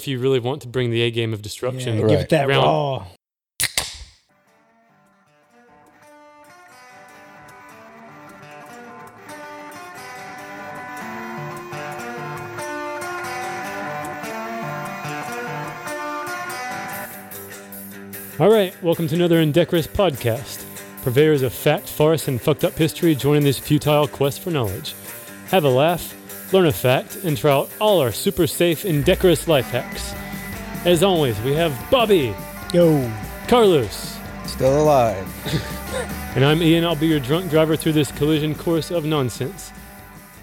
if you really want to bring the A game of destruction. Yeah, Right. Give it that Round- raw. All right, welcome to another Indecorous podcast. Purveyors of fact, farce, and fucked up history join this futile quest for knowledge. Have a laugh, learn a fact, and try out all our super safe, indecorous life hacks. As always, we have Bobby, Yo. Carlos, Still alive. and I'm Ian. I'll be your drunk driver through this collision course of nonsense.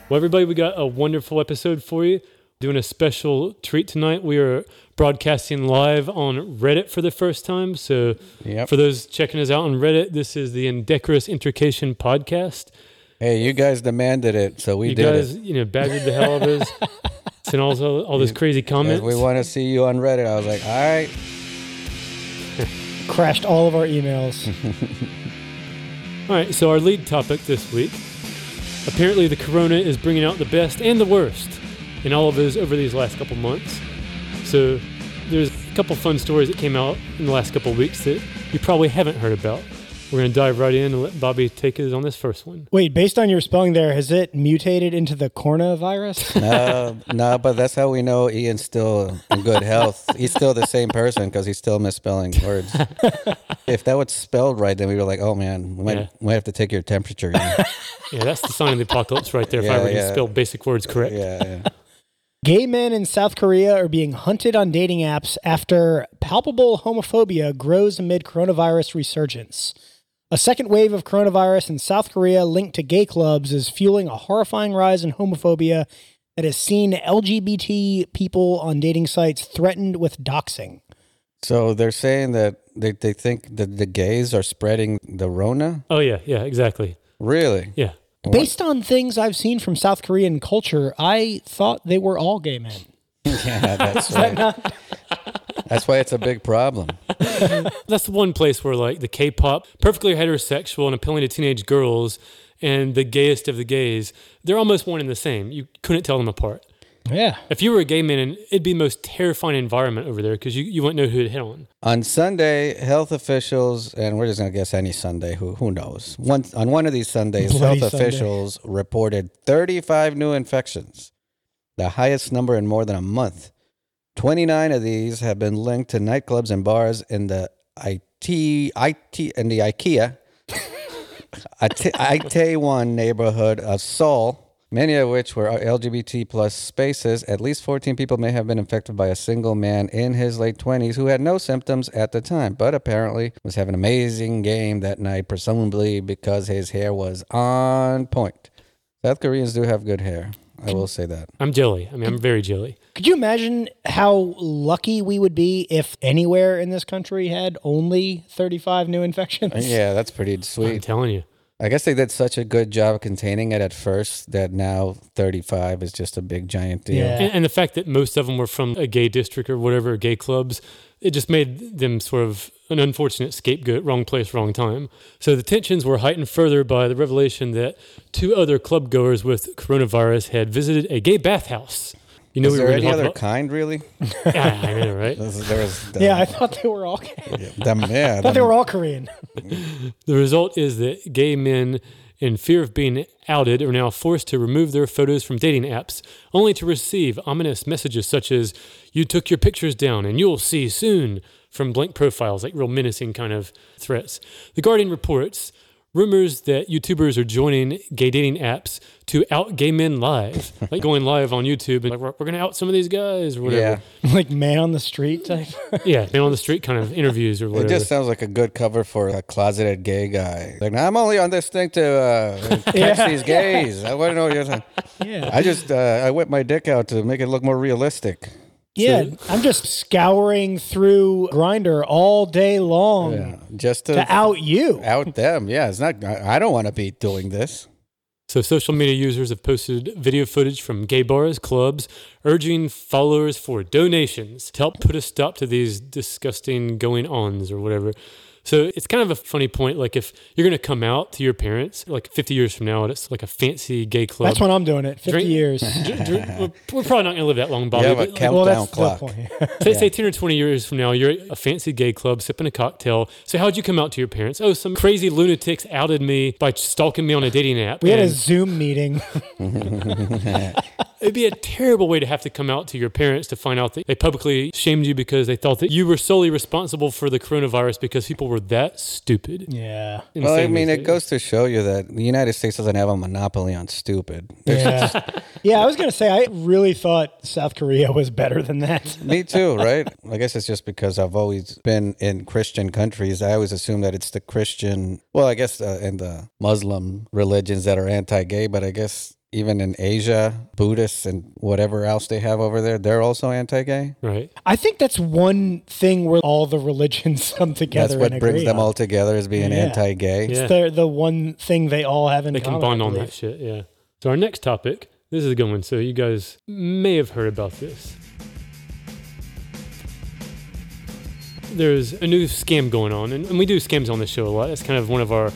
Well, everybody, we got a wonderful episode for you. Doing a special treat tonight. We are broadcasting live on Reddit for the first time. So, Yep. for those checking us out on Reddit, this is the Indecorous Intrication podcast. Hey, you guys demanded it, so we did. you did guys, it. you know, badgered the hell out of us, sent all, all, all those crazy comments. we want to see you on Reddit. I was like, all right. Crashed all of our emails. All right, so our lead topic this week. Apparently, the corona is bringing out the best and the worst in all of us over these last couple months. So, there's a couple fun stories that came out in the last couple weeks that you probably haven't heard about. We're going to dive right in and let Bobby take it on this first one. Wait, based on your spelling there, has it mutated into the coronavirus? No, no, but that's how we know Ian's still in good health. He's still the same person because he's still misspelling words. if that was spelled right, then we were like, oh man, we might, Yeah. we might have to take your temperature. Ian. Yeah, that's the sign of the apocalypse right there. if I Yeah, ever can yeah. spell basic words correct. yeah, yeah. Gay men in South Korea are being hunted on dating apps after palpable homophobia grows amid coronavirus resurgence. A second wave of coronavirus in South Korea linked to gay clubs is fueling a horrifying rise in homophobia that has seen LGBT people on dating sites threatened with doxing. So they're saying that they, they think that the gays are spreading the Rona? Oh, yeah, yeah, exactly. Really? Yeah. Based on things I've seen from South Korean culture, I thought they were all gay men. Yeah, that's right. That's why it's a big problem. That's the one place where like the K-pop, perfectly heterosexual and appealing to teenage girls, and the gayest of the gays, they're almost one and the same. You couldn't tell them apart. Yeah. If you were a gay man, it'd be the most terrifying environment over there because you, you wouldn't know who to hit on. On Sunday, health officials, and we're just going to guess any Sunday, who, who knows? One, on one of these Sundays, Bloody health Sunday. officials reported 35 new infections, the highest number in more than a month. 29 of these have been linked to nightclubs and bars in the IT, IT in the IKEA, Ite- Itaewon neighborhood of Seoul, many of which were LGBT plus spaces. At least 14 people may have been infected by a single man in his late 20s who had no symptoms at the time, but apparently was having an amazing game that night, presumably because his hair was on point. South Koreans do have good hair. I will say that. I'm jelly. I mean, I'm very jelly. Could you imagine how lucky we would be if anywhere in this country had only 35 new infections? Uh, yeah, that's pretty I'm sweet. telling you. I guess they did such a good job of containing it at first that now 35 is just a big giant deal. Yeah. And, and the fact that most of them were from a gay district or whatever, gay clubs, it just made them sort of an unfortunate scapegoat, wrong place, wrong time. So the tensions were heightened further by the revelation that two other club goers with coronavirus had visited a gay bathhouse. You know, Is we there were any other talk kind, really? yeah, I know, right? There was the, Yeah, I thought they were all gay. them, yeah, I thought they were all Korean. The result is that gay men, in fear of being outed, are now forced to remove their photos from dating apps, only to receive ominous messages such as, You took your pictures down and you'll see soon, from blank profiles, like real menacing kind of threats. The Guardian reports rumors that YouTubers are joining gay dating apps to out gay men live, like going live on YouTube and like, we're, we're going to out some of these guys or whatever. Yeah. like man on the street type. Yeah, man on the street kind of interviews or whatever. It just sounds like a good cover for a closeted gay guy. Like, I'm only on this thing to uh, catch Yeah. these gays. I want to know what you're saying. yeah. I just, uh, I whip my dick out to make it look more realistic. Yeah. I'm just scouring through Grindr all day long Yeah, just to, to out you. out them. Yeah, it's not. I, I don't want to be doing this. So, social media users have posted video footage from gay bars, clubs, urging followers for donations to help put a stop to these disgusting going ons or whatever. So it's kind of a funny point. Like if you're going to come out to your parents, like 50 years from now, it's like a fancy gay club. That's when I'm doing it. 50 Drink- years. Dr- dr- we're we're probably not going to live that long, Bobby. You have but, like, countdown well, that's clock. the point. Say, say 10 or 20 years from now, you're a fancy gay club sipping a cocktail. So, how'd you come out to your parents? Oh, some crazy lunatics outed me by stalking me on a dating app. we had a Zoom meeting. it'd be a terrible way to have to come out to your parents to find out that they publicly shamed you because they thought that you were solely responsible for the coronavirus because people were that stupid. yeah. Well, I mean, it days. goes to show you that the United States doesn't have a monopoly on stupid. There's Yeah. yeah, I was going to say, I really thought South Korea was better than that. Me too, right? I guess it's just because I've always been in Christian countries. I always assume that it's the Christian, well, I guess, uh, and the Muslim religions that are anti-gay. But I guess even in Asia, Buddhists and whatever else they have over there, they're also anti-gay. Right. I think that's one thing where all the religions come together. That's what and brings agree them on. all together is being Yeah. anti-gay. Yeah. It's the, the one thing they all have in common. They can common. bond on that shit. Yeah. So, our next topic this is a good one. So, you guys may have heard about this. There's a new scam going on, and, and we do scams on the show a lot. That's kind of one of our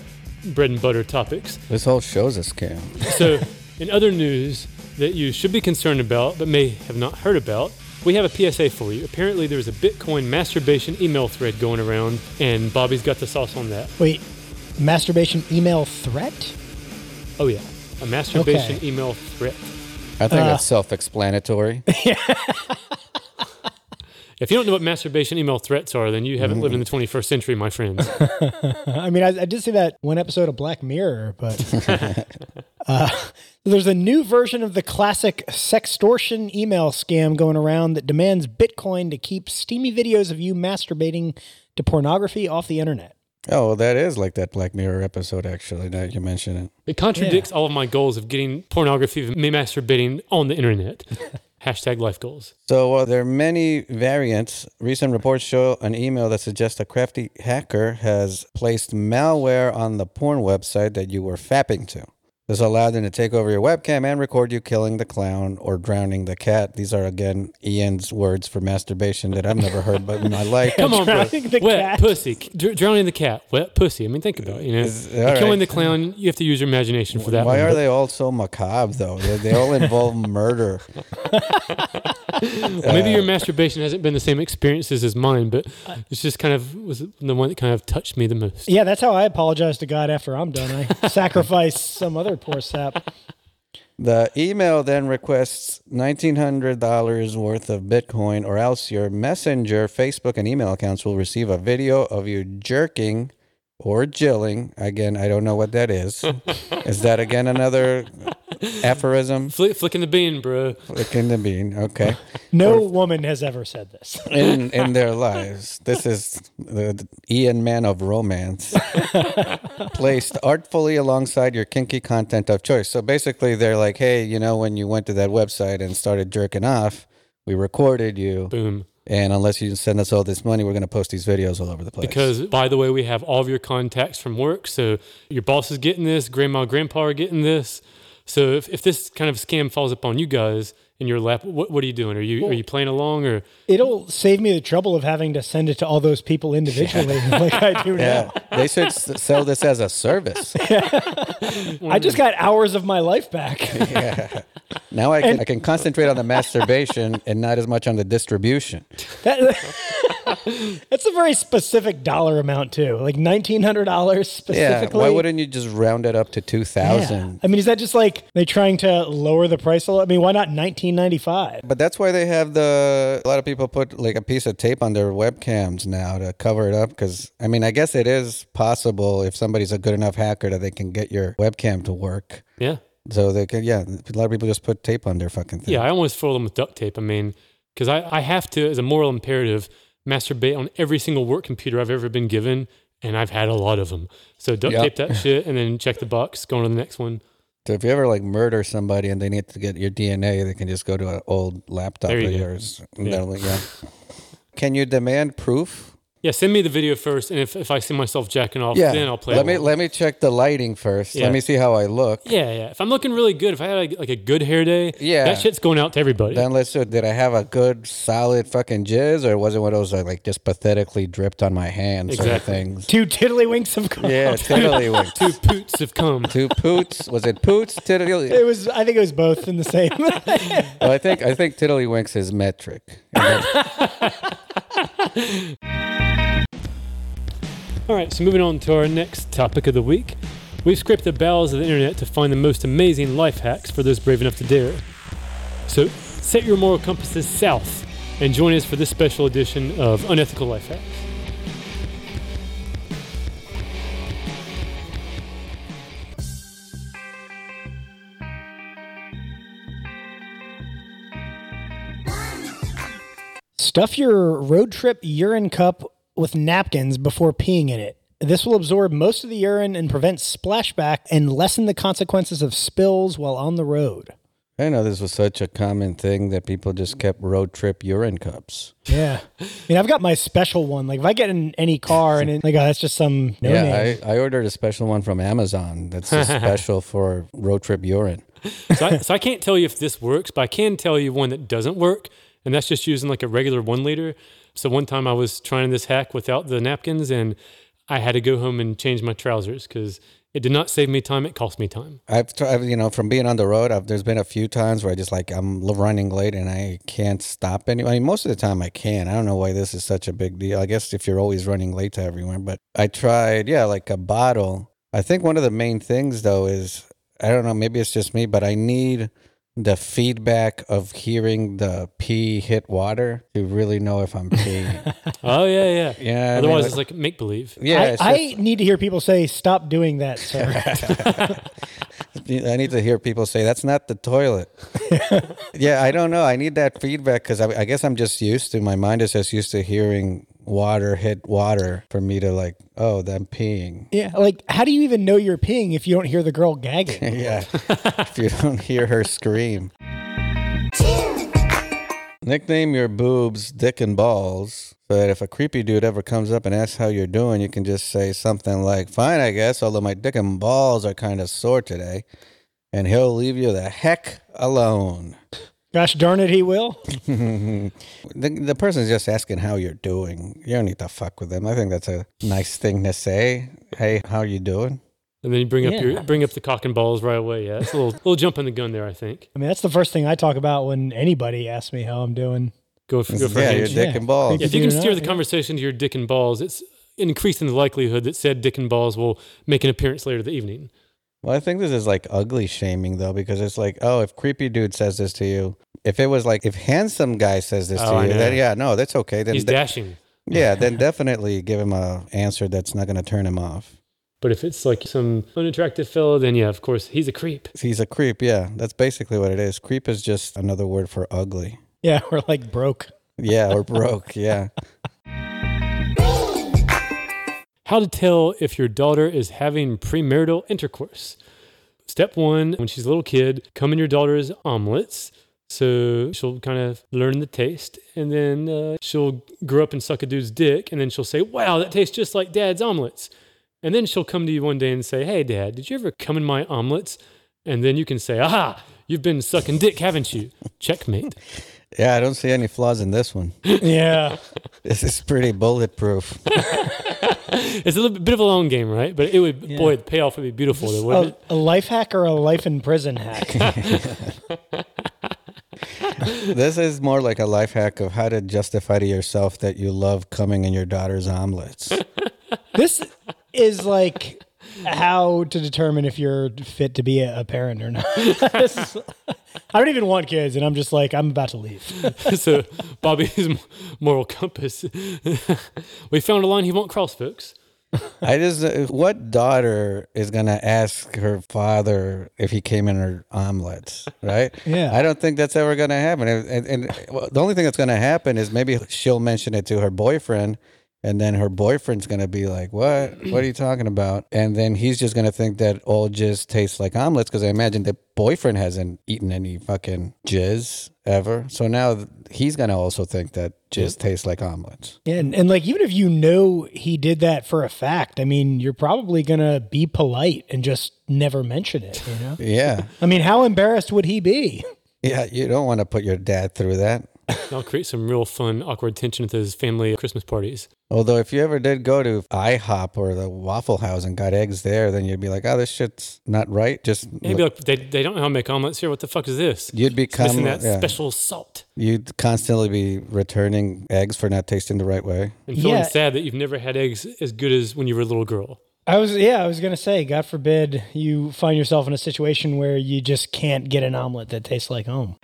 bread and butter topics. This whole show's a scam. So, in other news that you should be concerned about but may have not heard about, we have a PSA for you. Apparently, there's a Bitcoin masturbation email thread going around, and Bobby's got the sauce on that. Wait, masturbation email threat? Oh, yeah. A masturbation Okay. email threat. I think Uh. that's self-explanatory. If you don't know what masturbation email threats are, then you haven't lived in the 21st century, my friends. I mean, I, I did see that one episode of Black Mirror, but uh, there's a new version of the classic sextortion email scam going around that demands Bitcoin to keep steamy videos of you masturbating to pornography off the internet. oh, well, that is like that Black Mirror episode, actually, now that you mention it. It contradicts all of my goals of getting pornography of me masturbating on the internet. Hashtag life goals. So uh, there are many variants. Recent reports show an email that suggests a crafty hacker has placed malware on the porn website that you were fapping to. This allowed them to take over your webcam and record you killing the clown or drowning the cat. These are again Ian's words for masturbation that I've never heard but in my life. Come on, bro. Drowning the Wet cat. pussy. Dr- drowning the cat. Wet pussy. I mean, think about it. You know, Is- killing right. the clown. You have to use your imagination for that. Why one, are but- they all so macabre though? They, they all involve murder. Well, maybe your masturbation hasn't been the same experiences as mine, but it's just kind of was the one that kind of touched me the most. Yeah, that's how I apologize to God after I'm done. I sacrifice some other poor sap. The email then requests $1,900 worth of Bitcoin, or else your Messenger, Facebook, and email accounts will receive a video of you jerking or jilling. Again, I don't know what that is. is that again another aphorism? Flick, flicking the bean, bro. Flicking the bean. Okay. No woman has ever said this. In in their lives, this is the, the Ian Man of romance, placed artfully alongside your kinky content of choice. So basically, they're like, "Hey, you know, when you went to that website and started jerking off, we recorded you, Boom. And unless you send us all this money, we're going to post these videos all over the place." Because, by the way, we have all of your contacts from work. So your boss is getting this, grandma, grandpa are getting this. So if, if this kind of scam falls upon you guys in your lap, what, what are you doing? Are you are you playing along or It'll save me the trouble of having to send it to all those people individually like I do yeah, now. they should s- sell this as a service. I just got hours of my life back. Now I can I can concentrate on the masturbation and not as much on the distribution. That, that's a very specific dollar amount too, like nineteen hundred dollars specifically. Yeah, why wouldn't you just round it up to two thousand? Yeah. I mean, is that just like they trying to lower the price a lot? I mean, why not nineteen ninety five? But that's why they have the. A lot of people put like a piece of tape on their webcams now to cover it up. Because I mean, I guess it is possible if somebody's a good enough hacker that they can get your webcam to work. yeah? So they can, yeah. A lot of people just put tape on their fucking thing. Yeah, I almost foil them with duct tape. I mean, because I, I have to, as a moral imperative, masturbate on every single work computer I've ever been given, and I've had a lot of them. So duct Yep. tape that shit, and then check the box, go on to the next one. So if you ever like murder somebody and they need to get your DNA, they can just go to an old laptop of yours. and Yeah. they'll- yeah. Can you demand proof Yeah, send me the video first, and if, if I see myself jacking off, Yeah. then I'll play. Let me let me check the lighting first. Yeah. Let me see how I look. Yeah, yeah. If I'm looking really good, if I had like, like a good hair day, Yeah. that shit's going out to everybody. Then let's do. Did I have a good solid fucking jizz, or was it one of those like, like just pathetically dripped on my hands sort of things? Two tiddlywinks of cum. Yeah, tiddlywinks. Two poots have come. Two poots. Was it poots? Tiddly. It was. I think it was both in the same. Well, I think I think tiddlywinks is metric. All right, so moving on to our next topic of the week. We've scraped the bowels of the internet to find the most amazing life hacks for those brave enough to dare. So set your moral compasses south and join us for this special edition of Unethical Life Hacks. Stuff your road trip urine cup with napkins before peeing in it. This will absorb most of the urine and prevent splashback and lessen the consequences of spills while on the road. I know this was such a common thing that people just kept road trip urine cups. Yeah. I mean, I've got my special one. Like, if I get in any car and it, like, oh, that's just some no yeah, name. I, I ordered a special one from Amazon that's just special for road trip urine. So I, so I can't tell you if this works, but I can tell you one that doesn't work, and that's just using like a regular one liter. So one time I was trying this hack without the napkins, and I had to go home and change my trousers because it did not save me time; it cost me time. I've tried, you know, from being on the road, I've, there's been a few times where I just like I'm running late and I can't stop any. I mean, most of the time I can. I don't know why this is such a big deal. I guess if you're always running late to everywhere, but I tried, yeah, like a bottle. I think one of the main things though is I don't know, maybe it's just me, but I need the feedback of hearing the pee hit water to really know if I'm peeing. Oh yeah, yeah. Yeah, I mean, Otherwise, it's like make believe. yeah, I, I just- need to hear people say, "Stop doing that, sir." I need to hear people say that's not the toilet. yeah, I don't know. I need that feedback because I, I guess I'm just used to. My mind is just used to hearing water hit water for me to like, oh, I'm peeing. yeah. Like, how do you even know you're peeing if you don't hear the girl gagging? yeah, if you don't hear her scream. Nickname your boobs Dick and Balls so that if a creepy dude ever comes up and asks how you're doing, you can just say something like, Fine, I guess, although my dick and balls are kind of sore today. And he'll leave you the heck alone. Gosh darn it, he will. the, the person's just asking how you're doing. You don't need to fuck with them. I think that's a nice thing to say. Hey, how are you doing? And then you bring up Yeah. your bring up the cock and balls right away. Yeah, it's a little little jump in the gun there. I think. I mean, that's the first thing I talk about when anybody asks me how I'm doing. Go for, go for yeah, a your dick Yeah. and balls. Yeah, if you can steer the conversation to your dick and balls, it's increasing the likelihood that said dick and balls will make an appearance later in the evening. Well, I think this is like ugly shaming though, because it's like, oh, if creepy dude says this to you, if it was like if handsome guy says this Oh, I to you, then yeah, no, that's okay. Then He's de- dashing. yeah, then definitely give him a answer that's not going to turn him off. But if it's like some unattractive fellow, then yeah, of course, he's a creep. He's a creep. Yeah, that's basically what it is. Creep is just another word for ugly. Yeah, we're like broke. Yeah, or broke. Yeah. How to tell if your daughter is having premarital intercourse. Step one, when she's a little kid, come in your daughter's omelets. So she'll kind of learn the taste, and then uh, she'll grow up and suck a dude's dick, and then she'll say, Wow, that tastes just like dad's omelets. And then she'll come to you one day and say, Hey, dad, did you ever come in my omelets? And then you can say, Aha, you've been sucking dick, haven't you? Checkmate. Yeah, I don't see any flaws in this one. Yeah. This is pretty bulletproof. It's a little bit of a long game, right? But it would, boy, the payoff would be beautiful, though, wouldn't a, a life hack or a life in prison hack? this is more like a life hack of how to justify to yourself that you love coming in your daughter's omelets. this is like how to determine if you're fit to be a, a parent or not. This is- I don't even want kids, and I'm just like, I'm about to leave. so Bobby's moral compass. we found a line he won't cross, folks. I just, what daughter is going to ask her father if he came in her omelets, right? Yeah. I don't think that's ever going to happen. And, and, and well, the only thing that's going to happen is maybe she'll mention it to her boyfriend And then her boyfriend's gonna be like, "What? What are you talking about?" And then he's just gonna think that all jizz tastes like omelets because I imagine the boyfriend hasn't eaten any fucking jizz ever. So now he's gonna also think that jizz tastes like omelets. Yeah, and, and like even if you know he did that for a fact, I mean, you're probably gonna be polite and just never mention it. You know, Yeah, I mean, how embarrassed would he be? yeah. You don't want to put your dad through that. That'll create some real fun, awkward tension at those family Christmas parties. Although if you ever did go to IHOP or the Waffle House and got eggs there, then you'd be like, "Oh, this shit's not right." Just Maybe like they, they don't know how to make omelets here. What the fuck is this? you'd It's become missing that yeah. special salt You'd constantly be returning eggs for not tasting the right way. and feeling Yeah. sad that you've never had eggs as good as when you were a little girl. I was yeah, I was gonna say, God forbid you find yourself in a situation where you just can't get an omelet that tastes like home.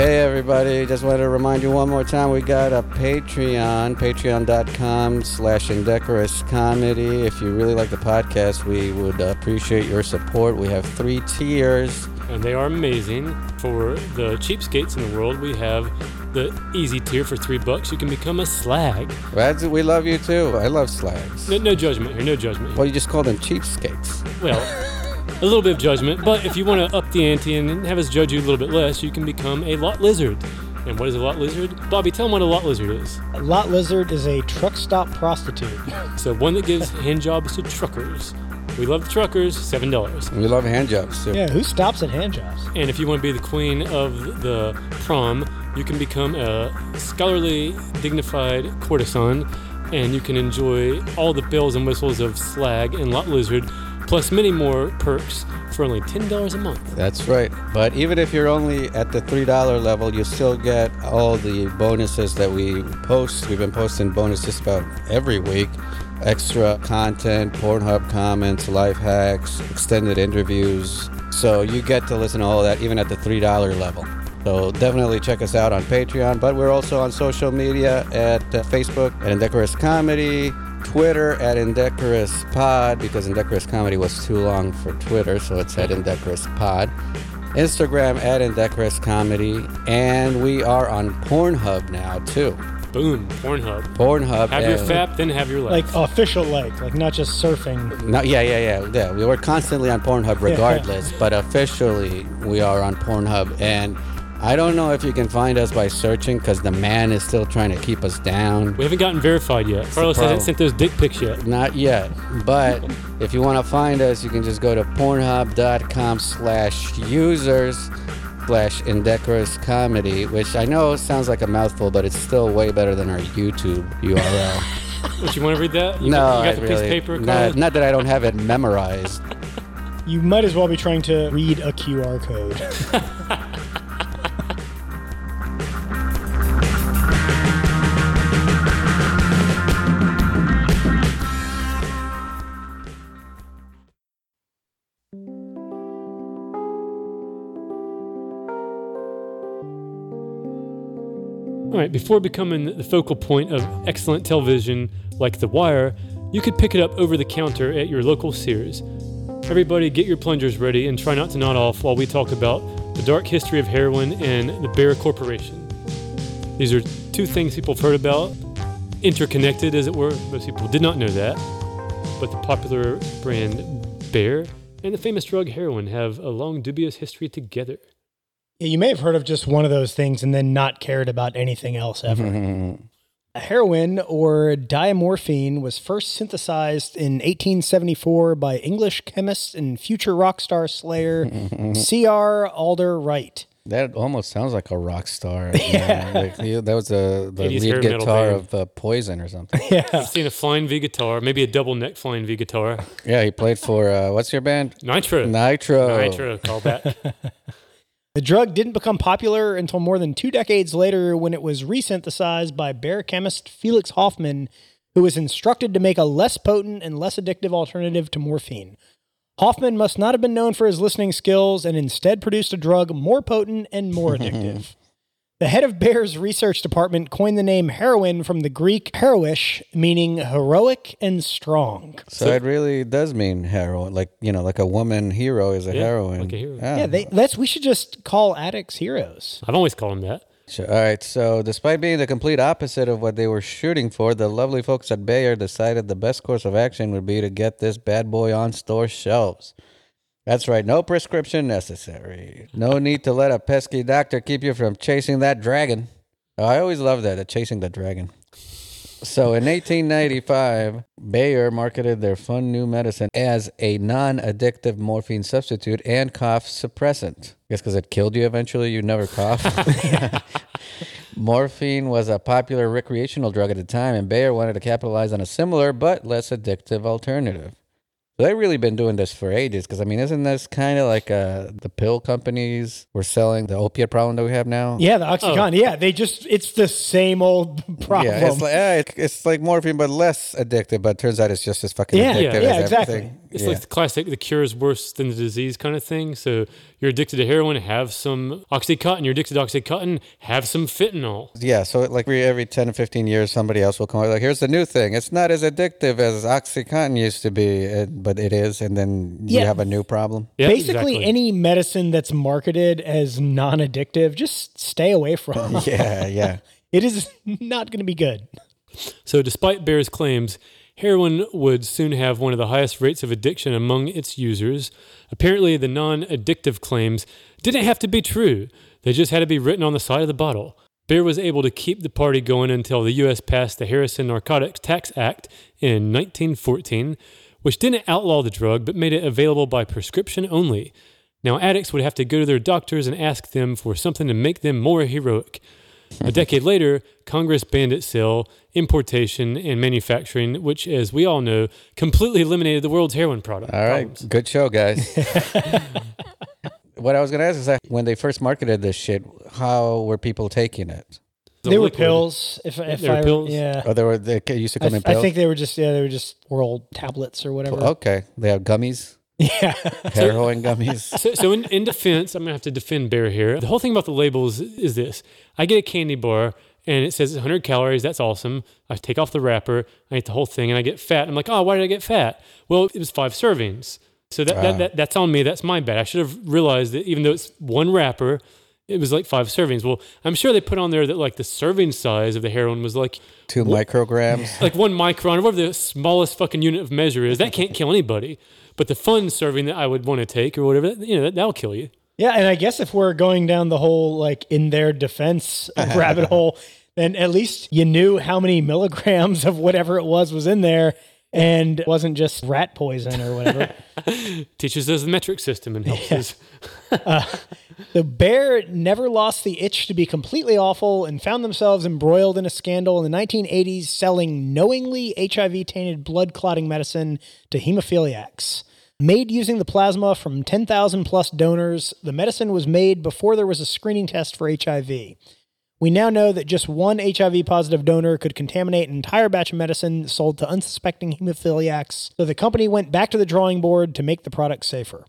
Hey everybody, just wanted to remind you one more time we got a Patreon, patreon.com slash indecorous comedy. If you really like the podcast, we would appreciate your support. We have three tiers. And they are amazing. For the cheapskates in the world, we have the easy tier for three bucks. You can become a slag. That's, we love you too. I love slags. No, no judgment here, no judgment here. Well, you just call them cheapskates. Well, a little bit of judgment, but if you want to up the ante and have us judge you a little bit less, you can become a lot lizard. And what is a lot lizard? Bobby, tell them what a lot lizard is. A lot lizard is a truck stop prostitute. So one that gives hand jobs to truckers. We love the truckers, seven dollars. We love hand jobs too. Yeah, who stops at hand jobs? And if you want to be the queen of the prom, you can become a scholarly, dignified courtesan, and you can enjoy all the bells and whistles of slag and lot lizard, plus many more perks for only ten dollars a month. That's right. But even if you're only at the $3 level, you still get all the bonuses that we post. We've been posting bonuses about every week. Extra content, Pornhub comments, life hacks, extended interviews. So you get to listen to all that even at the $3 level. So definitely check us out on Patreon, but we're also on social media at uh, Facebook at Indecorous Comedy, Twitter at Indecorous Pod because Indecorous Comedy was too long for Twitter, so it's at Indecorous Pod. Instagram at Indecorous Comedy, and we are on Pornhub now too. Boom, Pornhub. Pornhub. Have your and- fap, then have your life. Like official like, like not just surfing. No, yeah, yeah, yeah, yeah. We were constantly on Pornhub regardless, but officially we are on Pornhub. And I don't know if you can find us by searching because the man is still trying to keep us down. we haven't gotten verified yet. Carlos hasn't sent those dick pics yet. Not yet. But if you want to find us, you can just go to pornhub.com slash users slash indecorous comedy, which I know sounds like a mouthful, but it's still way better than our YouTube URL. Would you want to read that? You no, got, you I got the piece really, of paper, not, not that I don't have it memorized. You might as well be trying to read a QR code. right, before becoming the focal point of excellent television like The Wire, you could pick it up over the counter at your local Sears. Everybody, get your plungers ready and try not to nod off while we talk about the dark history of heroin and the Bayer Corporation. These are two things people have heard about, interconnected as it were. Most people did not know that. But the popular brand Bayer and the famous drug heroin have a long, dubious history together. Yeah, you may have heard of just one of those things and then not cared about anything else ever. Heroin or diamorphine was first synthesized in 1874 by English chemist and future rock star slayer C.R. Alder Wright. That almost sounds like a rock star. yeah. Like, that was the, the lead guitar of uh, Poison or something. Yeah. I've seen a flying V guitar, maybe a double neck flying V guitar. yeah, he played for, uh, what's your band? Nitro. Nitro. Nitro, call that. The drug didn't become popular until more than two decades later when it was resynthesized by Bayer chemist Felix Hoffman, who was instructed to make a less potent and less addictive alternative to morphine. Hoffman must not have been known for his listening skills and instead produced a drug more potent and more addictive. The head of Bayer's research department coined the name heroin from the Greek heroish, meaning heroic and strong. So, it really does mean heroine. Like, you know, like a woman hero is a Yeah, heroine. like a hero. Yeah, they, let's we should just call addicts heroes. I've always called them that. Sure. All right. So, despite being the complete opposite of what they were shooting for, the lovely folks at Bayer decided the best course of action would be to get this bad boy on store shelves. That's right. No prescription necessary. No need to let a pesky doctor keep you from chasing that dragon. Oh, I always love that, chasing the dragon. So in 1895, Bayer marketed their fun new medicine as a non addictive morphine substitute and cough suppressant. Guess because it killed you eventually, you never cough. Morphine was a popular recreational drug at the time, and Bayer wanted to capitalize on a similar but less addictive alternative. So they've really been doing this for ages because, I mean, isn't this kind of like uh, the pill companies were selling the opiate problem that we have now? Yeah, the Oxycontin. Yeah, they just, it's the same old problem. Yeah, it's like, yeah, it's like morphine, but less addictive. But it turns out it's just as fucking Yeah, addictive yeah, as exactly. everything. It's yeah. like the classic the cure is worse than the disease kind of thing. So you're addicted to heroin, have some Oxycontin. You're addicted to Oxycontin, have some fentanyl. yeah, so like every, every 10 to 15 years, somebody else will come out like, here's the new thing. It's not as addictive as Oxycontin used to be, eh, but it is. And then you Yeah. have a new problem. Yeah, Basically, exactly. any medicine that's marketed as non addictive, just stay away from. Yeah, yeah. It is not going to be good. So, despite Bayer's claims, heroin would soon have one of the highest rates of addiction among its users. Apparently, the non addictive claims didn't have to be true, they just had to be written on the side of the bottle. Bayer was able to keep the party going until the U.S. passed the Harrison Narcotics Tax Act in 1914, which didn't outlaw the drug but made it available by prescription only. Now, addicts would have to go to their doctors and ask them for something to make them more heroic. A decade later, Congress banned its sale, importation, and manufacturing, which, as we all know, completely eliminated the world's heroin product. All right. problems. Good show, guys. what I was going to ask is that when they first marketed this shit, how were people taking it? The they were pills. If, if They were I, pills? Yeah. Oh, they were, they used to I, come in pills. I think they were just, yeah, they were just oral tablets or whatever. okay. They have gummies, Yeah. heroin gummies. So, so in, in defense, I'm going to have to defend Bayer here. The whole thing about the labels is this I get a candy bar and it says 100 calories. That's awesome. I take off the wrapper, I eat the whole thing, and I get fat. I'm like, oh, why did I get fat? Well, it was five servings. So that, Ah. that, that that's on me. That's my bad. I should have realized that even though it's one wrapper, it was like five servings. Well, I'm sure they put on there that like the serving size of the heroin was like Two micrograms. like one micron, or whatever the smallest fucking unit of measure is. That can't kill anybody. But the fun serving that I would want to take or whatever, you know, that, that'll kill you. Yeah, and I guess if we're going down the whole like in their defense rabbit hole, then at least you knew how many milligrams of whatever it was was in there and it wasn't just rat poison or whatever. Teaches us the metric system and helps us. Uh, the Bayer never lost the itch to be completely awful and found themselves embroiled in a scandal in the 1980s selling knowingly HIV tainted blood clotting medicine to hemophiliacs. Made using the plasma from 10,000 plus donors, the medicine was made before there was a screening test for HIV. We now know that just one HIV positive donor could contaminate an entire batch of medicine sold to unsuspecting hemophiliacs, so the company went back to the drawing board to make the product safer.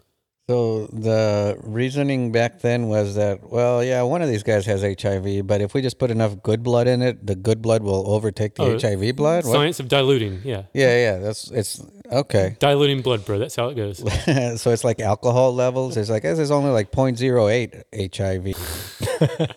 So the reasoning back then was that, well, yeah, one of these guys has HIV, but if we just put enough good blood in it, the good blood will overtake the Oh, HIV blood. What? Science of diluting. Yeah. Yeah, yeah, that's it's okay. Diluting blood, bro. That's how it goes. so it's like alcohol levels. It's like this is only like 0.08 HIV.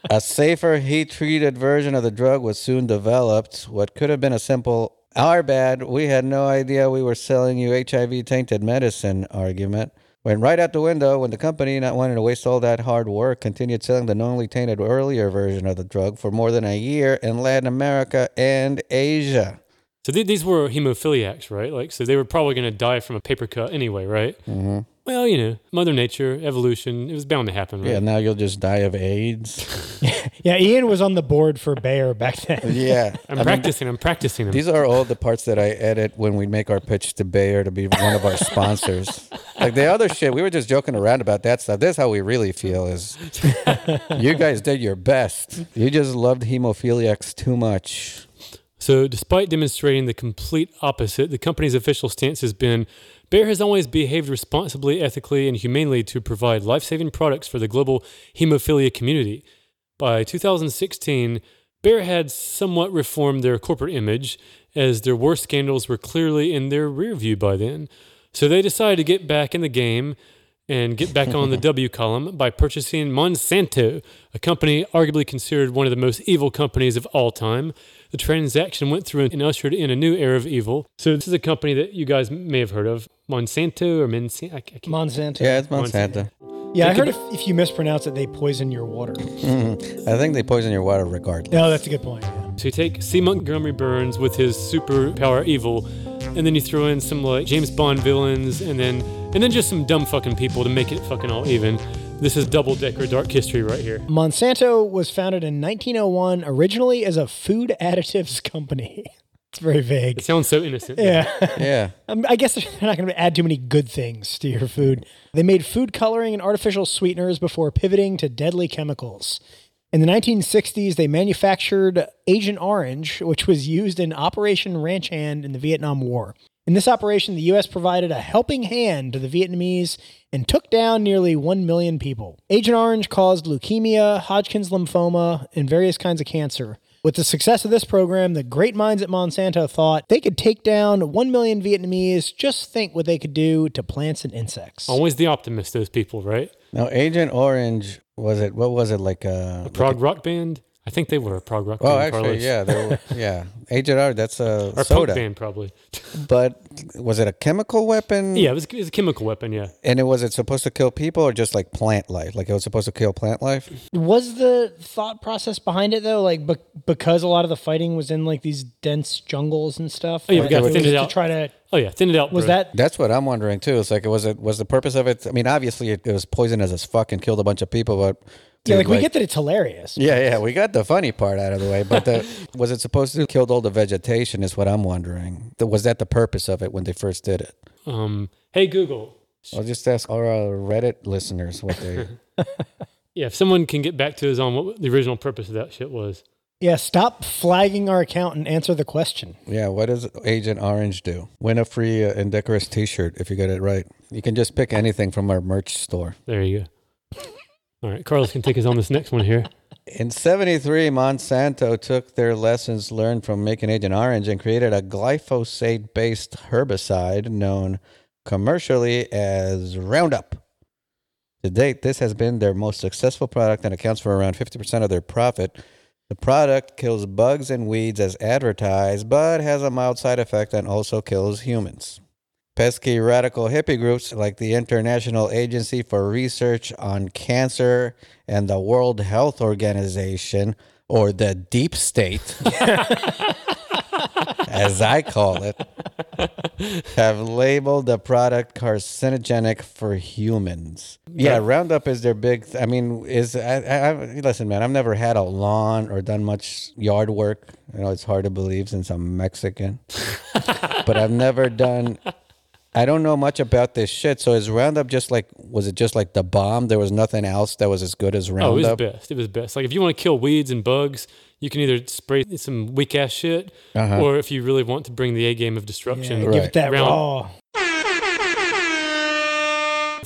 a safer heat-treated version of the drug was soon developed. What could have been a simple "our bad, we had no idea we were selling you HIV-tainted medicine" argument went right out the window when the company, not wanting to waste all that hard work, continued selling the knowingly tainted earlier version of the drug for more than a year in Latin America and Asia. So th- these were hemophiliacs, right? Like, so they were probably going to die from a paper cut anyway, right? hmm Well, you know, Mother Nature, evolution, it was bound to happen, right? Yeah, now you'll just die of AIDS. Yeah, Ian was on the board for Bayer back then. yeah. I'm I mean, practicing. I'm practicing them. These are all the parts that I edit when we make our pitch to Bayer to be one of our sponsors. Like the other shit, we were just joking around about that stuff. This is how we really feel is you guys did your best. You just loved hemophiliacs too much. So, despite demonstrating the complete opposite, the company's official stance has been Bayer has always behaved responsibly, ethically, and humanely to provide life saving products for the global hemophilia community. By 2016, Bayer had somewhat reformed their corporate image, as their worst scandals were clearly in their rear view by then. So, they decided to get back in the game and get back on the W column by purchasing Monsanto, a company arguably considered one of the most evil companies of all time. The transaction went through and ushered in a new era of evil. So this is a company that you guys may have heard of, Monsanto or Monsanto. I, I can't- Monsanto. Yeah, it's Monsanto. Yeah, I heard if, if you mispronounce it, they poison your water. Mhm. I think they poison your water regardless. No, that's a good point. yeah. So you take C. Montgomery Burns with his superpower evil, and then you throw in some like James Bond villains, and then and then just some dumb fucking people to make it fucking all even. This is double decker dark history right here. Monsanto was founded in 1901 originally as a food additives company. It's very vague. It sounds so innocent. Yeah. Yeah. Um, I guess they're not going to add too many good things to your food. They made food coloring and artificial sweeteners before pivoting to deadly chemicals. In the 1960s, they manufactured Agent Orange, which was used in Operation Ranch Hand in the Vietnam War. In this operation, the U.S. provided a helping hand to the Vietnamese and took down nearly 1 million people. Agent Orange caused leukemia, Hodgkin's lymphoma, and various kinds of cancer. With the success of this program, the great minds at Monsanto thought they could take down 1 million Vietnamese. Just think what they could do to plants and insects. Always the optimist, those people, right? Now, Agent Orange was it? What was it like? Uh, a Prog rock band. I think they were a prog rock Oh, band. actually, Carlos. yeah, they were, yeah. Agent Orange. That's a Or soda. punk band, probably. But was it a chemical weapon? Yeah, it was, it was a chemical weapon. Yeah. And it was it supposed to kill people or just like plant life? Like it was supposed to kill plant life? Was the thought process behind it though, like be- because a lot of the fighting was in like these dense jungles and stuff? Oh, yeah, we like, gotta was thin it to out. try to. Oh yeah, thin it out. Was bro. that That's what I'm wondering too. It's like, was it was the purpose of it? I mean, obviously it, it was poisonous as fuck and killed a bunch of people, but yeah? dude, Like, we get that it's hilarious. Yeah, yeah, we got the funny part out of the way, but the, was it supposed to kill all the vegetation? Is what I'm wondering. The- Was that the purpose of it when they first did it? Um, hey Google. I'll just ask our uh, Reddit listeners what they. Yeah, if someone can get back to us on what the original purpose of that shit was. Yeah, stop flagging our account and answer the question. yeah, what does Agent Orange do? Win a free uh, Indecorous T-shirt if you get it right. You can just pick anything from our merch store. There you go. All right, Carlos can take us on this next one here. In 73, Monsanto took their lessons learned from making Agent Orange and created a glyphosate based herbicide known commercially as Roundup. To date, this has been their most successful product and accounts for around 50% of their profit. The product kills bugs and weeds as advertised, but has a mild side effect and also kills humans. Pesky radical hippie groups like the International Agency for Research on Cancer and the World Health Organization, or the Deep State, as I call it, have labeled the product carcinogenic for humans. Yeah, Roundup is their big. I mean, is I, I, I listen, man. I've never had a lawn or done much yard work. You know, it's hard to believe since I'm Mexican, but I've never done. I don't know much about this shit. So is Roundup just like was it just like the bomb? There was nothing else that was as good as Roundup. Oh, it was best. It was best. Like if you want to kill weeds and bugs, you can either spray some weak ass shit, Uh-huh. or if you really want to bring the A game of destruction, Yeah, Right. Give it that Round- raw.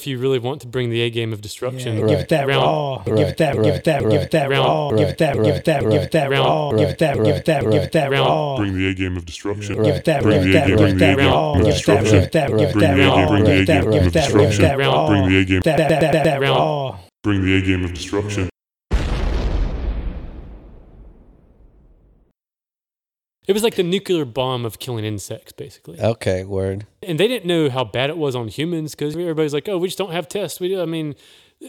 If you really want to bring the A game of destruction, Yeah, Right. Give it that Round- raw. Give it that. Give it that. Give it that Round- raw. Give it that. Give it that. Give it that Round- raw. Give it that. Give it that. Give it that Round- raw. Bring the A game of destruction. Right. Give it that. Right. Give it that. Bring the A game of Give it that. Give it that. Give it Bring that the A raw. game- bring the A game Give of it that. Give it destruction. that Bring the A game. Bring the A game of destruction. It was like the nuclear bomb of killing insects, basically. Okay, word. And they didn't know how bad it was on humans because everybody's like, "Oh, we just don't have tests." We, I mean,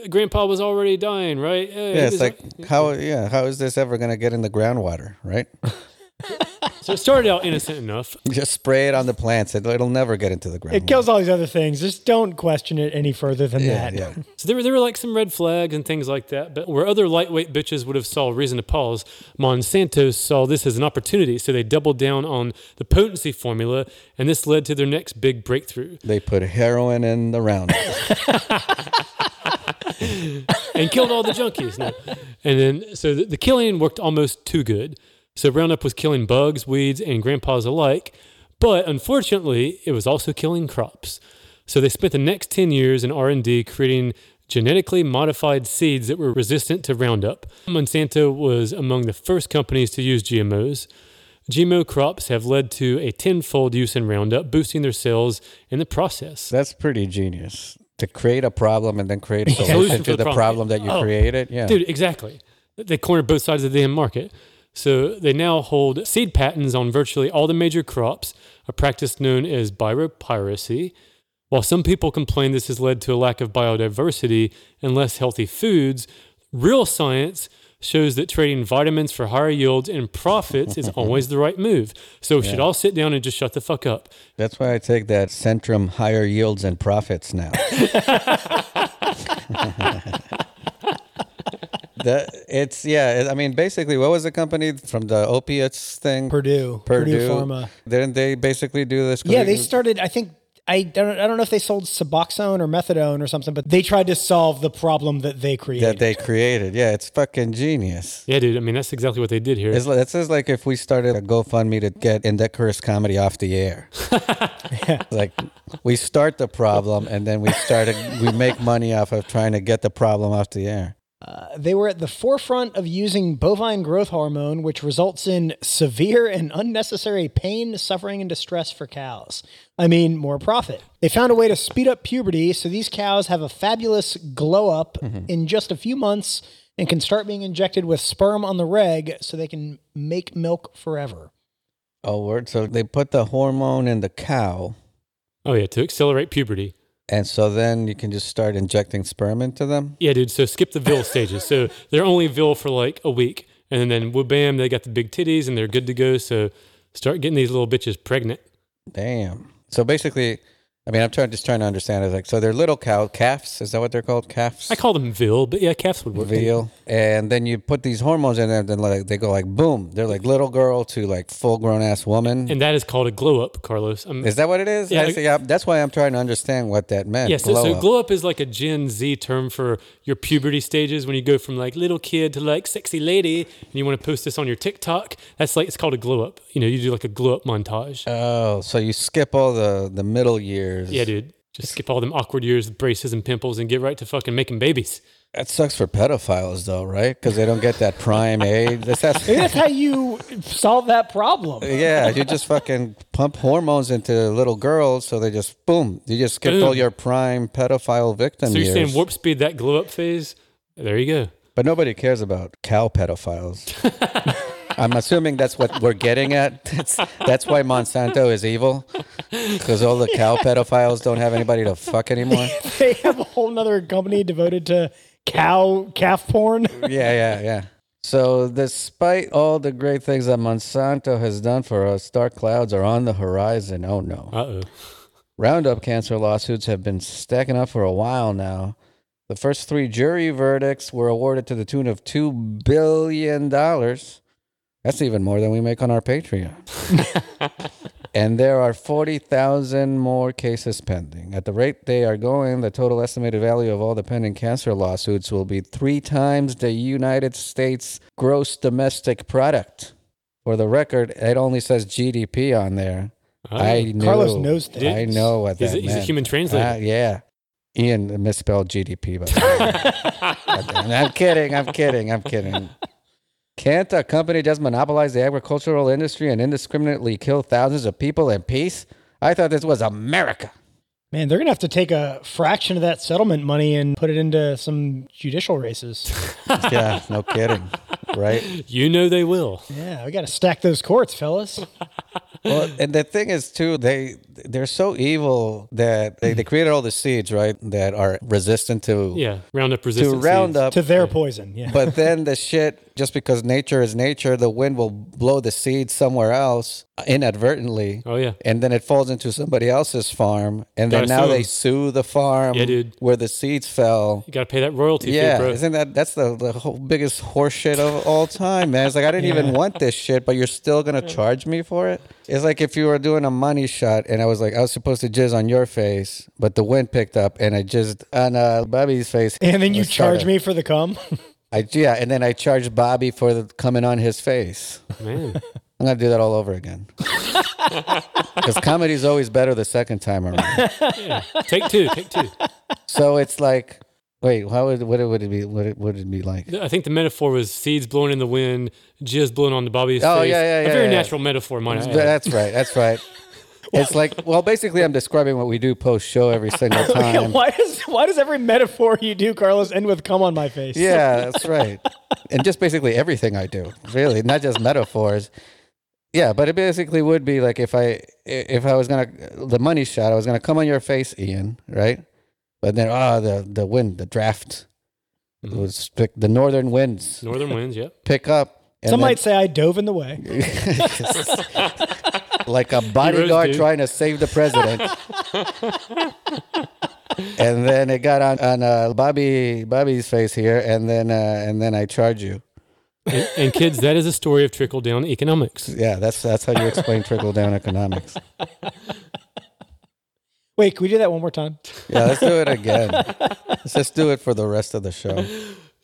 Grandpa was already dying, right? Uh, Yeah, it's like how yeah, how is this ever gonna get in the groundwater, right? so it started out innocent enough. Just spray it on the plants. It, it'll never get into the ground. It kills all these other things. Just don't question it any further than Yeah, that. yeah. So there were, there were like some red flags and things like that. But where other lightweight bitches would have saw reason to pause, Monsanto saw this as an opportunity. So they doubled down on the potency formula, and this led to their next big breakthrough They put heroin in the roundup. and killed all the junkies. No. And then, so the, the killing worked almost too good. So Roundup was killing bugs, weeds, and grandpas alike. But unfortunately, it was also killing crops. So they spent the next 10 years in R&D creating genetically modified seeds that were resistant to Roundup. Monsanto was among the first companies to use GMOs. GMO crops have led to a tenfold use in Roundup, boosting their sales in the process. That's pretty genius. to create a problem and then create a Solution solution to the problem. problem that you Oh. created. Yeah. Dude, exactly. They cornered both sides of the damn market. So they now hold seed patents on virtually all the major crops, a practice known as biopiracy. While some people complain this has led to a lack of biodiversity and less healthy foods, real science shows that trading vitamins for higher yields and profits is always the right move. So we should all sit down and just shut the fuck up. That's why I take that Centrum higher yields and profits now. that it's yeah. I mean, basically, what was the company from the opiates thing? Purdue, Purdue. Pharma. Didn't they basically do this? Yeah, they started. I think I don't. I don't know if they sold Suboxone or methadone or something, but they tried to solve the problem that they created. that they created. Yeah, it's fucking genius. Yeah, dude. I mean, that's exactly what they did here. It's like, it's just like if we started a GoFundMe to get Indecorous comedy off the air. Like we start the problem and then we started we make money off of trying to get the problem off the air. Uh, they were at the forefront of using bovine growth hormone, which results in severe and unnecessary pain, suffering, and distress for cows. I mean, more profit. They found a way to speed up puberty, so these cows have a fabulous glow up mm-hmm. in just a few months and can start being injected with sperm on the reg so they can make milk forever. Oh, word. So they put the hormone in the cow, oh, yeah, to accelerate puberty. And so then you can just start injecting sperm into them. Yeah, dude. So skip the veal stages. So they're only veal for like a week, and then whoop, bam, they got the big titties and they're good to go. So start getting these little bitches pregnant. Damn. So basically, I mean, I'm trying just trying to understand. It's like so they're little cow calves. Is that what they're called? Calves. I call them veal, but yeah, calves would work. veal, and then you put these hormones in there. Then like they go like boom. They're like little girl to like full grown ass woman. And that is called a glow up, Carlos. Um, Is that what it is? Yeah, I that's why I'm trying to understand what that meant. yeah, so, glow so up. glow up is like a Gen Z term for your puberty stages when you go from like little kid to like sexy lady and you want to post this on your TikTok. That's like, it's called a glow up. You know, you do like a glow up montage. oh, so you skip all the the middle years. Yeah, dude. Just skip all them awkward years with braces and pimples and get right to fucking making babies. That sucks for pedophiles though, right? Because they don't get that prime age. That's, that's, that's how you solve that problem. yeah, you just fucking pump hormones into little girls, so they just boom. You just skipped all your prime pedophile victim So you're years. saying warp speed that glow up phase? There you go. But nobody cares about cow pedophiles. I'm assuming that's what we're getting at. That's, that's why Monsanto is evil. Because all the cow pedophiles don't have anybody to fuck anymore. they have a whole nother company devoted to cow calf porn. Yeah, yeah, yeah. So, despite all the great things that Monsanto has done for us, dark clouds are on the horizon. Oh no. Uh oh. Roundup cancer lawsuits have been stacking up for a while now. The first three jury verdicts were awarded to the tune of $2 billion. That's even more than we make on our Patreon. and there are 40,000 more cases pending. At the rate they are going, the total estimated value of all the pending cancer lawsuits will be three times the United States gross domestic product. For the record, it only says GDP on there. I know. Carlos knows things. I know what He's that he's a human translator. Ah, yeah. Ian misspelled GDP, but I'm kidding. I'm kidding. I'm kidding. Can't a company just monopolize the agricultural industry and indiscriminately kill thousands of people in peace? I thought this was America. Man, they're gonna have to take a fraction of that settlement money and put it into some judicial races. Yeah, no kidding. Right? you know they will. yeah, we got to stack those courts, fellas. Well, and the thing is too, they they're so evil that they, they created all the seeds, right, that are resistant to Yeah, Roundup resistant to resistant. Roundup. to their poison. Yeah. but then the shit, just because nature is nature, the wind will blow the seed somewhere else inadvertently. Oh yeah. And then it falls into somebody else's farm, and then Gotta now sue they 'em. sue the farm Yeah, dude. where the seeds fell. You got to pay that royalty Yeah, fee, bro. isn't that that's the, the whole biggest horseshit of all time, man? It's like I didn't even want this shit, but you're still gonna charge me for it. It's like if you were doing a money shot, and I was like, I was supposed to jizz on your face, but the wind picked up, and I jizzed on uh, Bobby's face, and then you Let's charge me for the cum. I yeah, and then I charged Bobby for the coming on his face. Man. I'm gonna do that all over again. Because comedy's always better the second time around. Yeah. Take two. Take two. So it's like, wait, how would what would it be? What it would it be like? I think the metaphor was seeds blowing in the wind, jizz blowing onto Bobby's Oh, face. yeah, yeah, A very yeah. natural metaphor, might I. That's right. That's right. It's like, well, basically, I'm describing what we do post show every single time. why does why does every metaphor you do, Carlos, end with "come on my face"? Yeah, that's right. and just basically everything I do, really, not just metaphors. Yeah, but it basically would be like if I if I was gonna the money shot, I was gonna come on your face, Ian, right? But then ah, the the wind, the draft Mhm. was pick, the northern winds Northern winds, yep. pick up. and Some then- might say I dove in the way. like a bodyguard trying to save the president. and then it got on on uh, Bobby Bobby's face here, and then uh, and then I charge you. And, and kids, that is a story of trickle down economics. Yeah, that's that's how you explain trickle down economics. Wait, can we do that one more time? Yeah, let's do it again. Let's just do it for the rest of the show.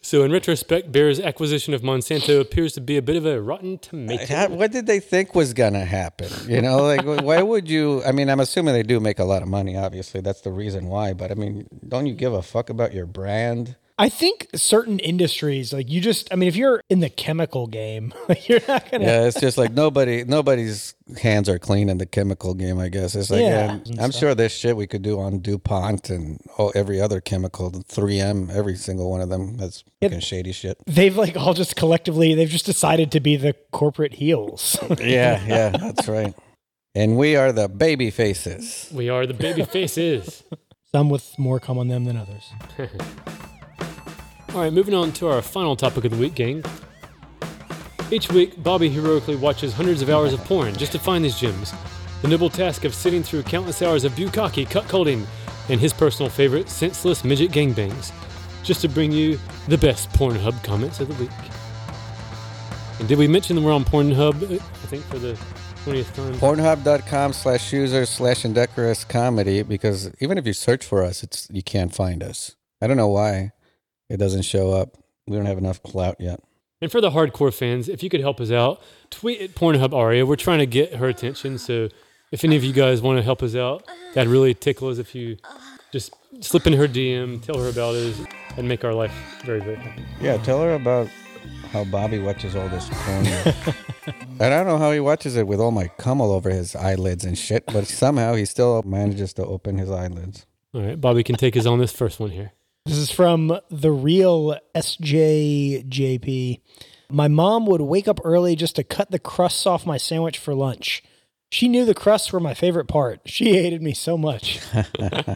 So, in retrospect, Bayer's acquisition of Monsanto appears to be a bit of a rotten tomato. What did they think was gonna happen? You know, like why would you? I mean, I'm assuming they do make a lot of money. Obviously, that's the reason why. But I mean, don't you give a fuck about your brand? I think certain industries, like you just, I mean, if you're in the chemical game, you're not gonna. Yeah, it's just like nobody, nobody's hands are clean in the chemical game. I guess it's like, Yeah. yeah, I'm sure there's shit we could do on Dupont and oh, every other chemical, 3M, every single one of them. That's Yeah. fucking shady shit. They've like all just collectively, they've just decided to be the corporate heels. Yeah, yeah, that's right. And we are the baby faces. We are the baby faces. Some with more come on them than others. All right, moving on to our final topic of the week, gang. Each week, Bobby heroically watches hundreds of hours of porn just to find these gems. The noble task of sitting through countless hours of bukkake, cuckolding, and his personal favorite, senseless midget gangbangs, just to bring you the best Pornhub comments of the week. And did we mention that we're on Pornhub? uh, I think for the 20th time. Pornhub.com slash users slash indecorous comedy because even if you search for us, it's you can't find us. I don't know why it doesn't show up. We don't have enough clout yet. And for the hardcore fans, if you could help us out, tweet at Pornhub Aria. We're trying to get her attention. So if any of you guys want to help us out, that'd really tickle us if you just slip in her DM, tell her about us, and make our life very, very happy. Yeah, tell her about how Bobby watches all this porn. and I don't know how he watches it with all my cum all over his eyelids and shit, but somehow he still manages to open his eyelids. All right, Bobby can take us on this first one here. This is from the real SJJP. My mom would wake up early just to cut the crusts off my sandwich for lunch. She knew the crusts were my favorite part. She hated me so much.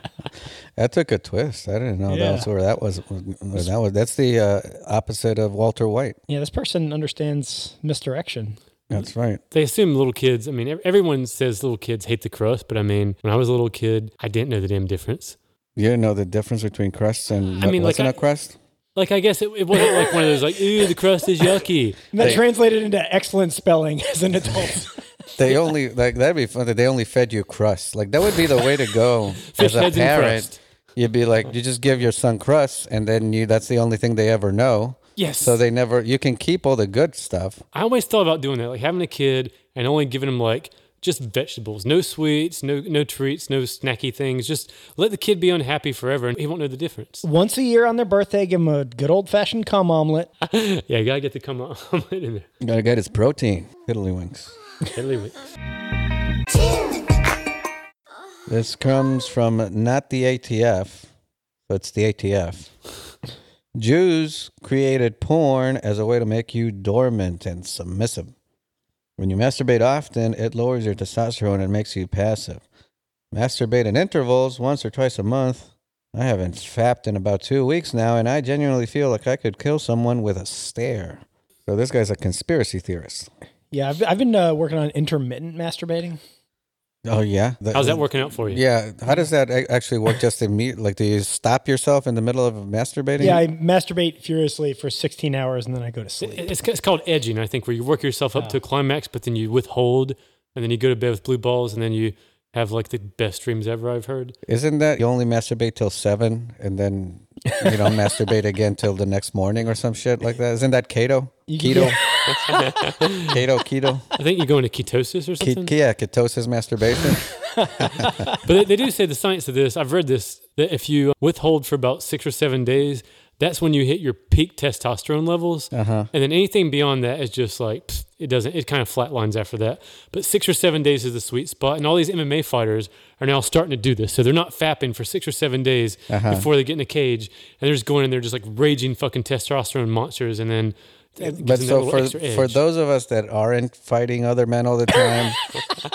That took a twist. I didn't know Yeah. that's where that was. Where that was. That's the uh, opposite of Walter White. Yeah, this person understands misdirection. That's right. They assume little kids, I mean, everyone says little kids hate the crust, but I mean, when I was a little kid, I didn't know the damn difference. You didn't know the difference between crusts and I mean, what's like, in I- a crust? Like, I guess it, it wasn't like one of those, like, ooh, the crust is yucky. And that Hey. translated into excellent spelling as an adult. They only like that'd be fun. that They only fed you crust. Like that would be the way to go as a parent. You'd be like, you just give your son crust, and then you that's the only thing they ever know. Yes. So they never. You can keep all the good stuff. I always thought about doing that, like having a kid and only giving him like just vegetables, no sweets, no no treats, no snacky things. Just let the kid be unhappy forever, and he won't know the difference. Once a year on their birthday, give them a good old fashioned cum omelet. yeah, you gotta get the come omelet in there. You gotta get his protein. Tiddlywinks. Anyway, This comes from not the ATF, but it's the ATF. Jews created porn as a way to make you dormant and submissive. When you masturbate often, it lowers your testosterone and makes you passive. Masturbate in intervals, once or twice a month. I haven't fapped in about two weeks now, and I genuinely feel like I could kill someone with a stare. So this guy's a conspiracy theorist. Yeah, I've, I've been uh, working on intermittent masturbating. Oh yeah, how's that working out for you? Yeah, how does that actually work? Just immediate, like do you stop yourself in the middle of masturbating? Yeah, I masturbate furiously for 16 hours and then I go to sleep. It- It's, it's called edging, I think, where you work yourself up to a climax, but then you withhold, and then you go to bed with blue balls, and then you have like the best dreams ever. I've heard. Isn't that you only masturbate till seven and then you don't masturbate again till the next morning or some shit like that? Isn't that keto? Keto, keto, keto. I think you go into ketosis or Ke- something. yeah, ketosis masturbation. But they, they do say the science of this. I've read this that if you withhold for about six or seven days, That's when you hit your peak testosterone levels. Uh huh. And then anything beyond that is just like pfft, it doesn't. It kind of flatlines after that. But six or seven days is the sweet spot, and all these MMA fighters are now starting to do this. So they're not fapping for six or seven days Uh-huh. before they get in a cage, and they're just going in there just like raging fucking testosterone monsters, and then. It gives But so for for those of us that aren't fighting other men all the time,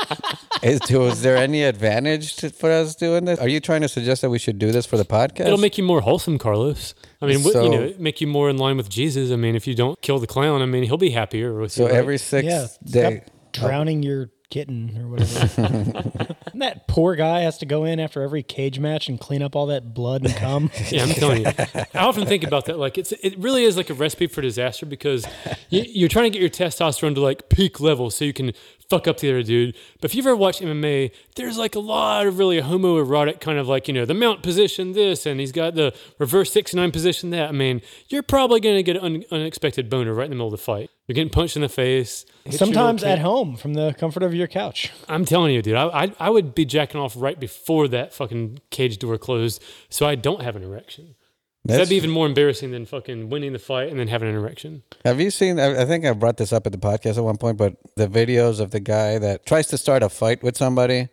is, to, is there any advantage to, for us doing this? Are you trying to suggest that we should do this for the podcast? It'll make you more wholesome, Carlos. I mean, wh- So- you know, make you more in line with Jesus. I mean, if you don't kill the clown, I mean, he'll be happier with so you. right? every sixth Yeah, day. stop drowning your kitten or whatever. and that poor guy has to go in after every cage match and clean up all that blood and cum. Yeah, I'm telling you. I often think about that. Like, it's it really is like a recipe for disaster because you, you're trying to get your testosterone to like peak level so you can fuck up the other dude. But if you've ever watched MMA, there's like a lot of really homoerotic kind of like you know the mount position this and he's got the reverse six nine position that. I mean, you're probably gonna get an un- unexpected boner right in the middle of the fight. You're getting punched in the face. Sometimes at home from the comfort of your couch. I'm telling you, dude, I, I I would be jacking off right before that fucking cage door closed, so I don't have an erection. That's- That'd be even more embarrassing than fucking winning the fight and then having an erection. Have you seen? I I think I brought this up at the podcast at one point, but the videos of the guy that tries to start a fight with somebody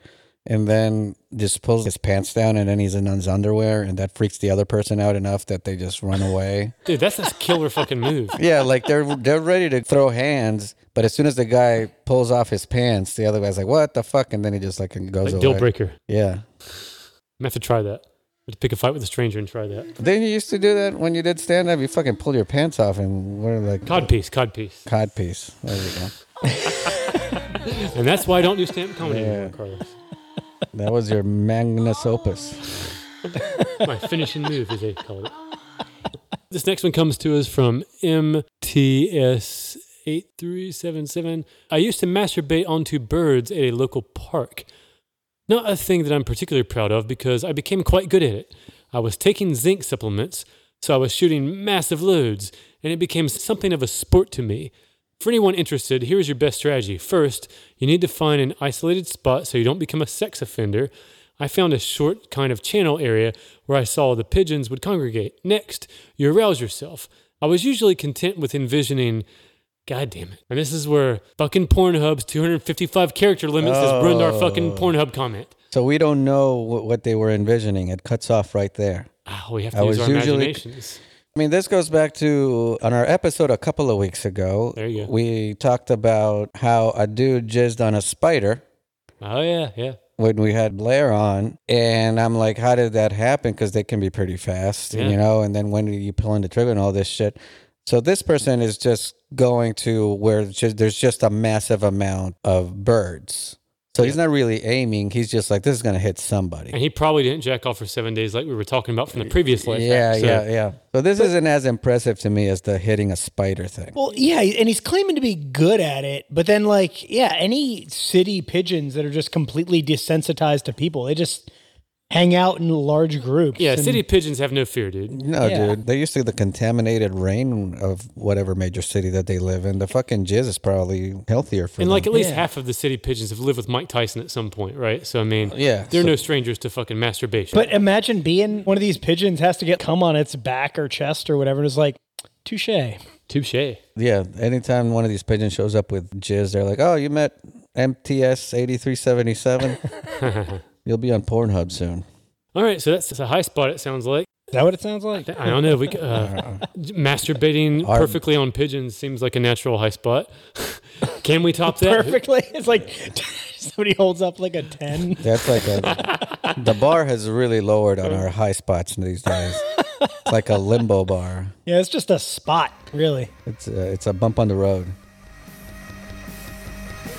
and then just pulls his pants down and then he's in his underwear and that freaks the other person out enough that they just run away. Dude, that's a killer fucking move. Yeah, like they're they're ready to throw hands, but as soon as the guy pulls off his pants, the other guy's like, "What the fuck?" and then he just like goes Like away. deal breaker. Yeah. I'm have to try that. have to pick a fight with a stranger and try that. Didn't you used to do that when you did stand up? You fucking pull your pants off and wear like Cod piece, cod piece. cod piece. There you go. And that's why I don't do stand up comedy Yeah. anymore, Carlos. That was your magnus opus. My finishing move, as they call it. This next one comes to us from MTS. 8377. I used to masturbate onto birds at a local park. Not a thing that I'm particularly proud of because I became quite good at it. I was taking zinc supplements, so I was shooting massive loads, and it became something of a sport to me. For anyone interested, here's your best strategy. First, you need to find an isolated spot so you don't become a sex offender. I found a short kind of channel area where I saw the pigeons would congregate. Next, you arouse yourself. I was usually content with envisioning God damn it. And this is where fucking Pornhub's 255 character limits has ruined our fucking Oh. Pornhub comment. So we don't know what, what they were envisioning. It cuts off right there. Ah, we have I to use was our usually- imaginations. I mean, this goes back to on our episode a couple of weeks ago. There you go. We talked about how a dude jizzed on a spider Oh, yeah, yeah. when we had Blair on, and I'm like, how did that happen? Because they can be pretty fast, Yeah. you know. And then when you pull in the trigger and all this shit. So this person is just going to where there's just a massive amount of birds. So he's not really aiming. He's just like, this is going to hit somebody. And he probably didn't jack off for seven days like we were talking about from the previous life. Yeah, so- yeah, yeah. So this isn't as impressive to me as the hitting a spider thing. Well, yeah, and he's claiming to be good at it, but then like, yeah, any city pigeons that are just completely desensitized to people, they just hang out in large groups. Yeah, and- city pigeons have no fear, dude. No, Yeah. dude. They're used to the contaminated rain of whatever major city that they live in. The fucking jizz is probably healthier for And them. like at least Yeah. half of the city pigeons have lived with Mike Tyson at some point, right? So I mean, Yeah, they're so- no strangers to fucking masturbation. But imagine being one of these pigeons has to get cum on its back or chest or whatever, and it's like, touche. touche. yeah, anytime one of these pigeons shows up with jizz, they're like, "Oh, you met MTS eighty three seventy seven. You'll be on Pornhub soon." All right, so that's, that's a high spot. It sounds like. Is that what it sounds like? I don't know. We c- uh, masturbating Our- perfectly on pigeons seems like a natural high spot. Can we top that? Perfectly. It's like somebody holds up like a 10. That's like a. the bar has really lowered on our high spots these days. It's like a limbo bar. Yeah, it's just a spot, really. It's a, it's a bump on the road.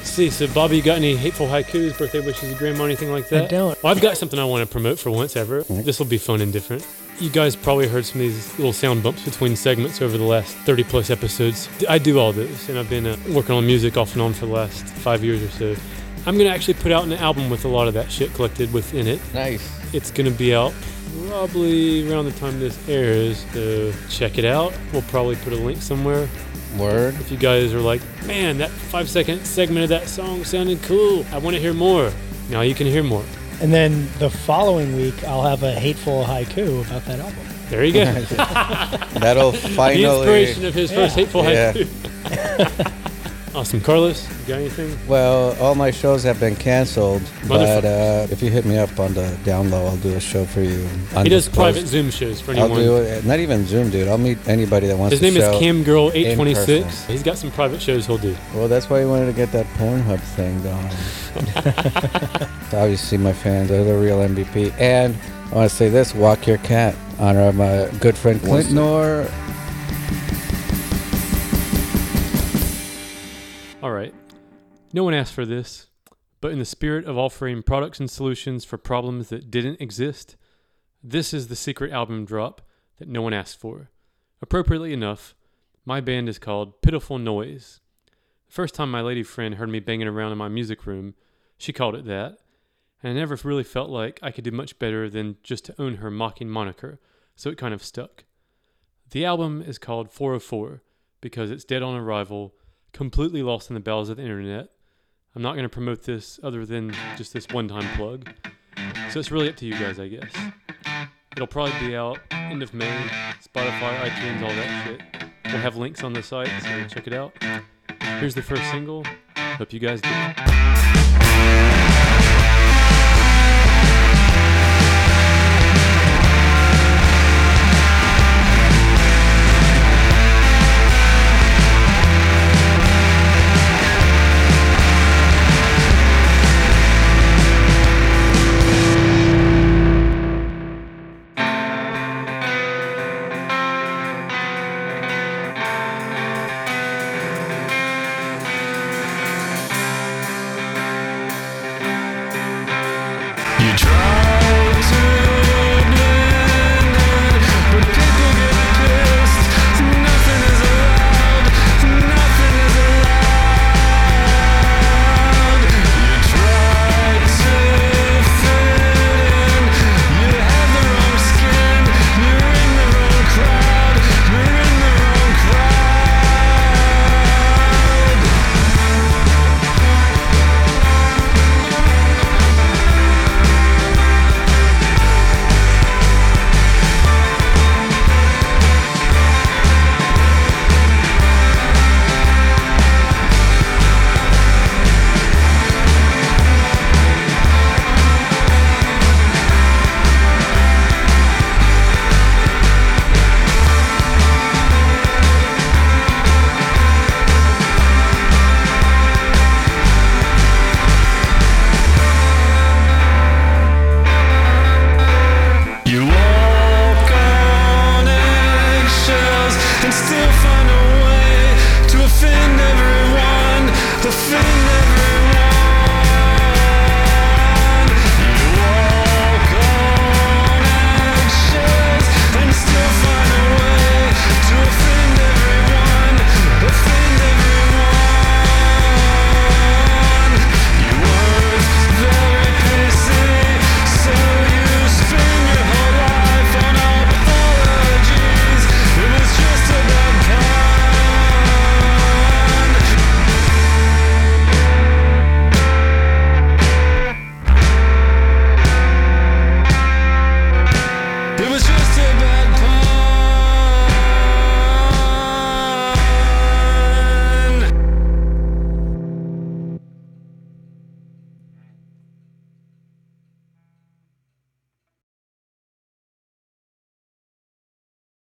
See, so Bobby, you got any hateful haikus, birthday wishes, of grandma, anything like that? I don't. Well, I've got something I want to promote for once ever. This will be fun and different. You guys probably heard some of these little sound bumps between segments over the last 30 plus episodes. I do all this, and I've been uh, working on music off and on for the last five years or so. I'm going to actually put out an album with a lot of that shit collected within it. Nice. It's going to be out probably around the time this airs, so check it out. We'll probably put a link somewhere. Word. If you guys are like, man, that five second segment of that song sounded cool, I want to hear more. Now you can hear more. And then the following week, I'll have a hateful haiku about that album. There you go. That'll finally. the inspiration of his first hateful Yeah. haiku. awesome, Carlos. You got anything? Well, all my shows have been canceled, but uh, if you hit me up on the down low, I'll do a show for you. He does Undisclosed. private Zoom shows for anyone. I'll do it. Not even Zoom, dude. I'll meet anybody that wants His to name is show. CamGirl826. person. He's got some private shows he'll do. Well, that's why he wanted to get that Pornhub thing going. Obviously, my fans are the real MVP. And I want to say this walk your cat. Honor of my good friend Clint Nor. All right. No one asked for this, but in the spirit of offering products and solutions for problems that didn't exist, this is the secret album drop that no one asked for. Appropriately enough, my band is called Pitiful Noise. The first time my lady friend heard me banging around in my music room, she called it that, and I never really felt like I could do much better than just to own her mocking moniker, so it kind of stuck. The album is called 404 because it's dead on arrival completely lost in the bowels of the internet. I'm not going to promote this other than just this one time plug. So it's really up to you guys, I guess. It'll probably be out end of May, Spotify, iTunes, all that shit. We'll have links on the site, so check it out. Here's the first single. Hope you guys do.